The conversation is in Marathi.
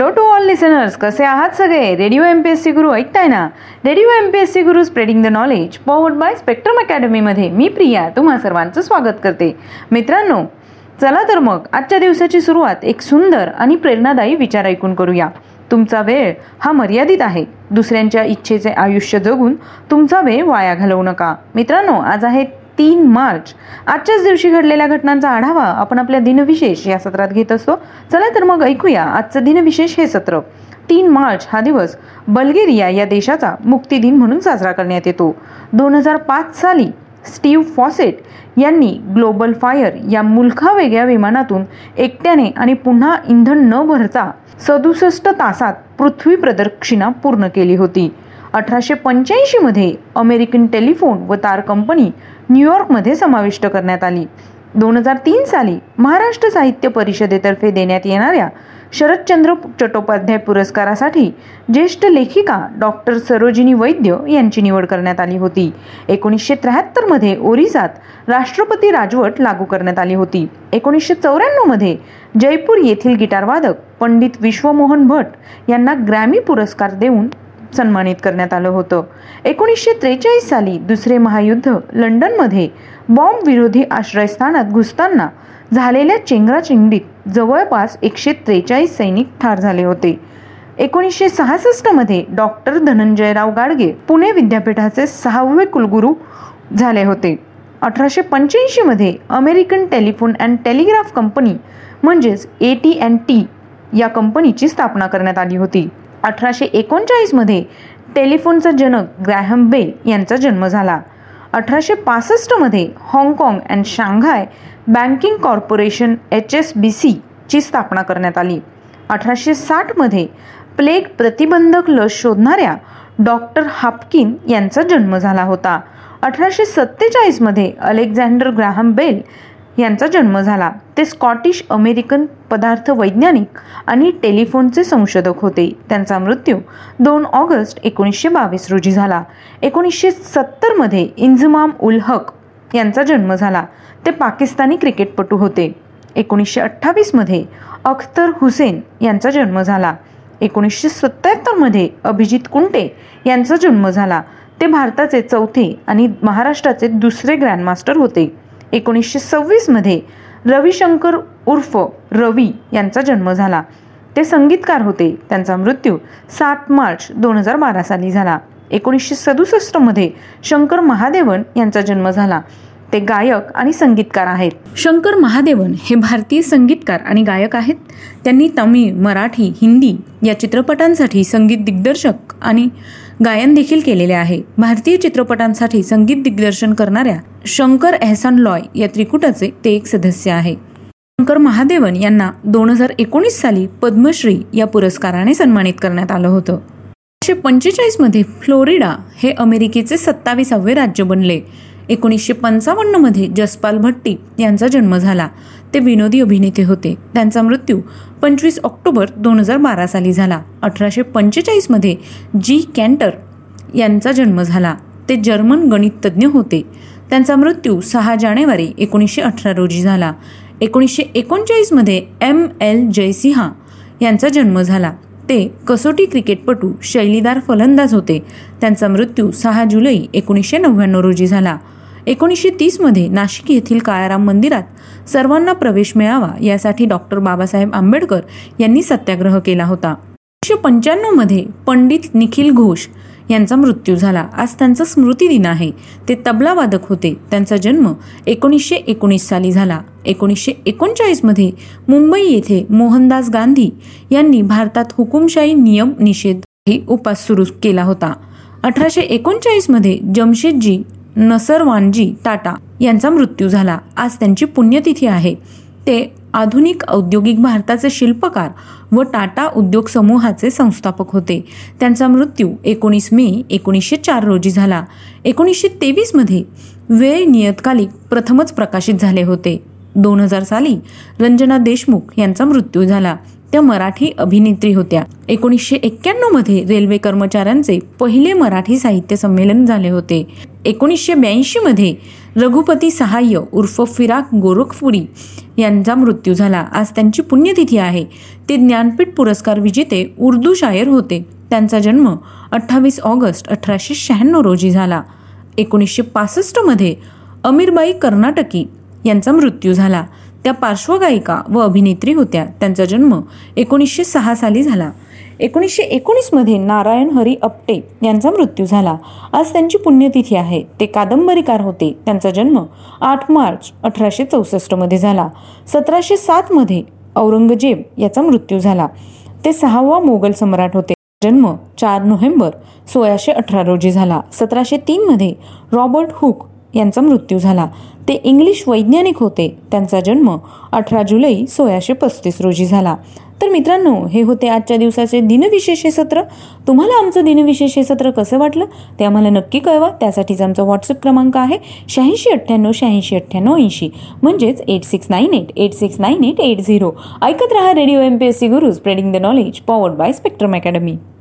हॅलो टू ऑल लिसनर्स कसे आहात सगळे? Radio M P S C Guru ऐकताय ना? Radio M P S C Guru spreading the knowledge powered by Spectrum अकॅडमीमध्ये मी प्रिया तुम्हा सर्वांचं स्वागत करते. मित्रांनो चला तर मग आजच्या दिवसाची सुरुवात एक सुंदर आणि प्रेरणादायी विचार ऐकून करूया. तुमचा वेळ हा मर्यादित आहे. दुसऱ्यांच्या इच्छेचे आयुष्य जगून तुमचा वेळ वाया घालवू नका. मित्रांनो आज आहे तीन मार्च. आजच्याच दिवशी घडलेल्या घटनांचा आढावा आपण आपल्या दिनविशेष या सत्रात घेत असतो. चला तर मग ऐकूया आजचं दिनविशेष हे सत्र. तीन मार्च हा दिवस बल्गेरिया या देशाचा मुक्ती दिन म्हणून साजरा करण्यात येतो. दोन हजार पाच साली स्टीव्ह फॉसेट यांनी ग्लोबल फायर या मुलखा वेगळ्या विमानातून एकट्याने आणि पुन्हा इंधन न भरता सदुसष्ट तासात पृथ्वी प्रदक्षिणा पूर्ण केली होती. अठराशे पंच्याऐंशीमध्ये अमेरिकन टेलिफोन व तार कंपनी न्यूयॉर्कमध्ये समाविष्ट करण्यात आली. दोन हजार तीन साली महाराष्ट्र साहित्य परिषदेतर्फे देण्यात येणाऱ्या शरदचंद्र चट्टोपाध्याय पुरस्कारासाठी ज्येष्ठ लेखिका डॉक्टर सरोजिनी वैद्य यांची निवड करण्यात आली होती. एकोणीसशे त्र्याहत्तरमध्ये ओरिसात राष्ट्रपती राजवट लागू करण्यात आली होती. एकोणीसशे चौऱ्याण्णवमध्ये जयपूर येथील गिटारवादक पंडित विश्वमोहन भट यांना ग्रॅमी पुरस्कार देऊन सन्मानित करण्यात आलं होतं. एकोणीसशे त्रेचाळीस साली दुसरे महायुद्ध लंडनमध्ये बॉम्ब विरोधी आश्रयस्थानात घुसताना झालेल्या चेंगराचेंगडीत जवळपास एकशे त्रेचाळीस सैनिक ठार झाले होते. एकोणीसशे सहासष्टमध्ये डॉक्टर धनंजयराव गाडगे पुणे विद्यापीठाचे सहावे कुलगुरू झाले होते. अठराशे पंच्याऐंशीमध्ये American telephone and telegraph company म्हणजेच ए टी अँड टी या कंपनीची स्थापना करण्यात आली होती. अठराशे एकोणचाळीसमध्ये टेलिफोनचा जनक ग्रॅहम बेल यांचा जन्म झाला. अठराशे पासष्टमध्ये हाँगकाँग and Shanghai banking corporation H S B सीची स्थापना करण्यात आली. अठराशे साठमध्ये प्लेग प्रतिबंधक लस शोधणाऱ्या डॉक्टर हापकिन यांचा जन्म झाला होता. अठराशे सत्तेचाळीसमध्ये अलेक्झांडर ग्राहम बेल यांचा जन्म झाला. ते स्कॉटिश अमेरिकन पदार्थ वैज्ञानिक आणि टेलिफोनचे संशोधक होते. त्यांचा मृत्यू दोन ऑगस्ट एकोणीसशे बावीस रोजी झाला. एकोणीसशे सत्तरमध्ये इंझमाम उल हक यांचा जन्म झाला. ते पाकिस्तानी क्रिकेटपटू होते. एकोणीसशे अठ्ठावीसमध्ये अख्तर हुसेन यांचा जन्म झाला. एकोणीसशे सत्त्याहत्तरमध्ये अभिजित कुंटे यांचा जन्म झाला. ते भारताचे चौथे आणि महाराष्ट्राचे दुसरे ग्रँडमास्टर होते. एकोणीसशे सव्वीसमध्ये रविशंकर उर्फ रवी यांचा जन्म झाला. ते संगीतकार होते. त्यांचा मृत्यू सात मार्च दोन हजार बारा साली झाला. एकोणीसशे सदुसष्टमध्ये शंकर महादेवन यांचा जन्म झाला. ते गायक आणि संगीतकार आहेत. शंकर महादेवन हे भारतीय संगीतकार आणि गायक आहेत. त्यांनी तमिळ मराठी हिंदी या चित्रपटांसाठी संगीत दिग्दर्शक आणि गायन देखील केलेले आहे. भारतीय चित्रपटांसाठी संगीत दिग्दर्शन करणाऱ्या शंकर एहसान लॉय या त्रिकुटाचे ते एक सदस्य आहे. शंकर महादेवन यांना दोन हजार एकोणीस साली पद्मश्री या पुरस्काराने सन्मानित करण्यात आलं होतं. एकोणीसशे पंचेचाळीसमध्ये फ्लोरिडा हे अमेरिकेचे सत्तावीसावे राज्य बनले. एकोणीसशे पंचावन्नमध्ये जसपाल भट्टी यांचा जन्म झाला. ते विनोदी अभिनेते होते. त्यांचा मृत्यू पंचवीस ऑक्टोबर दोन हजार बारा साली झाला. अठराशे पंचेचाळीसमध्ये जी कॅन्टर यांचा जन्म झाला. ते जर्मन गणिततज्ज्ञ होते. त्यांचा मृत्यू सहा जानेवारी एकोणीसशे अठरा रोजी झाला. एकोणीसशे एकोणचाळीसमध्ये एम एल जयसिंहा यांचा जन्म झाला. ते कसोटी क्रिकेटपटू शैलीदार फलंदाज होते. त्यांचा मृत्यू सहा जुलै एकोणीसशे नव्याण्णव रोजी झाला. एकोणीसशे तीसमध्ये नाशिक येथील काळाराम मंदिरात सर्वांना प्रवेश मिळावा यासाठी डॉक्टर बाबासाहेब आंबेडकर यांनी सत्याग्रह केला होता. एकोणीसशे पंच्याण्णवमध्ये पंडित निखिल घोष यांचा मृत्यू झाला. आज त्यांचा स्मृती दिन आहे. ते तबलावादक होते. त्यांचा जन्म एकोणीसशे एकोणीस साली झाला. एकोणीसशे एकोणचाळीसमध्ये मुंबई येथे मोहनदास गांधी यांनी भारतात हुकुमशाही नियम निषेध ही उपास सुरू केला होता. अठराशे एकोणचाळीसमध्ये जमशेदजी नसरवानजी टाटा यांचा मृत्यू झाला. आज त्यांची पुण्यतिथी आहे. ते आधुनिक औद्योगिक भारताचे शिल्पकार व टाटा उद्योग समूहाचे संस्थापक होते. त्यांचा मृत्यू एकोणीस मे एकोणीसशे चार रोजी झाला. एकोणीसशे तेवीसमध्ये वेळ नियतकालिक प्रथमच प्रकाशित झाले होते. दोन हजार साली रंजना देशमुख यांचा मृत्यू झाला. त्या मराठी अभिनेत्री होत्या. एकोणीसशे एक्क्याण्णवमध्ये रेल्वे कर्मचाऱ्यांचे पहिले मराठी साहित्य संमेलन झाले होते. एकोणीसशे ब्याऐंशी मध्ये रघुपती सहाय्य उर्फ फिराक गोरखपुरी यांचा मृत्यू झाला. आज त्यांची पुण्यतिथी आहे. ते ज्ञानपीठ पुरस्कार विजेते उर्दू शायर होते. त्यांचा जन्म अठ्ठावीस ऑगस्ट अठराशे शहाण्णव रोजी झाला. एकोणीसशे पासष्टमध्ये अमीरबाई कर्नाटकी यांचा मृत्यू झाला. त्या पार्श्वगायिका व अभिनेत्री होत्या. त्यांचा जन्म एकोणीसशे सहा साली झाला. एकोणीसशे एकोणीसमध्ये नारायण हरी अपटे यांचा मृत्यू झाला. आज त्यांची पुण्यतिथी आहे. ते कादंबरीकार होते. त्यांचा जन्म आठ मार्च अठराशे चौसष्टमध्ये झाला. सतराशे सातमध्ये औरंगजेब याचा मृत्यू झाला. ते सहावा मोगल सम्राट होते. जन्म चार नोव्हेंबर सोळाशे अठरा रोजी झाला. सतराशे तीनमध्ये रॉबर्ट हुक यांचा मृत्यू झाला. ते इंग्लिश वैज्ञानिक होते. त्यांचा जन्म अठरा जुलै सोळाशे पस्तीस रोजी झाला. तर मित्रांनो हे होते आजच्या दिवसाचे दिनविशेष हे सत्र. तुम्हाला आमचं दिनविशेष हे सत्र कसं वाटलं? ते आम्हाला नक्की कळवा. त्यासाठीच आमचा व्हॉट्सअप क्रमांक आहे शहाऐंशी अठ्ठ्याण्णव शहाऐंशी अठ्ठ्याण्णव ऐंशी. म्हणजेच eight six nine eight eight six nine eight eight zero. ऐकत रहा radio M P S C Guru spreading the knowledge powered by Spectrum academy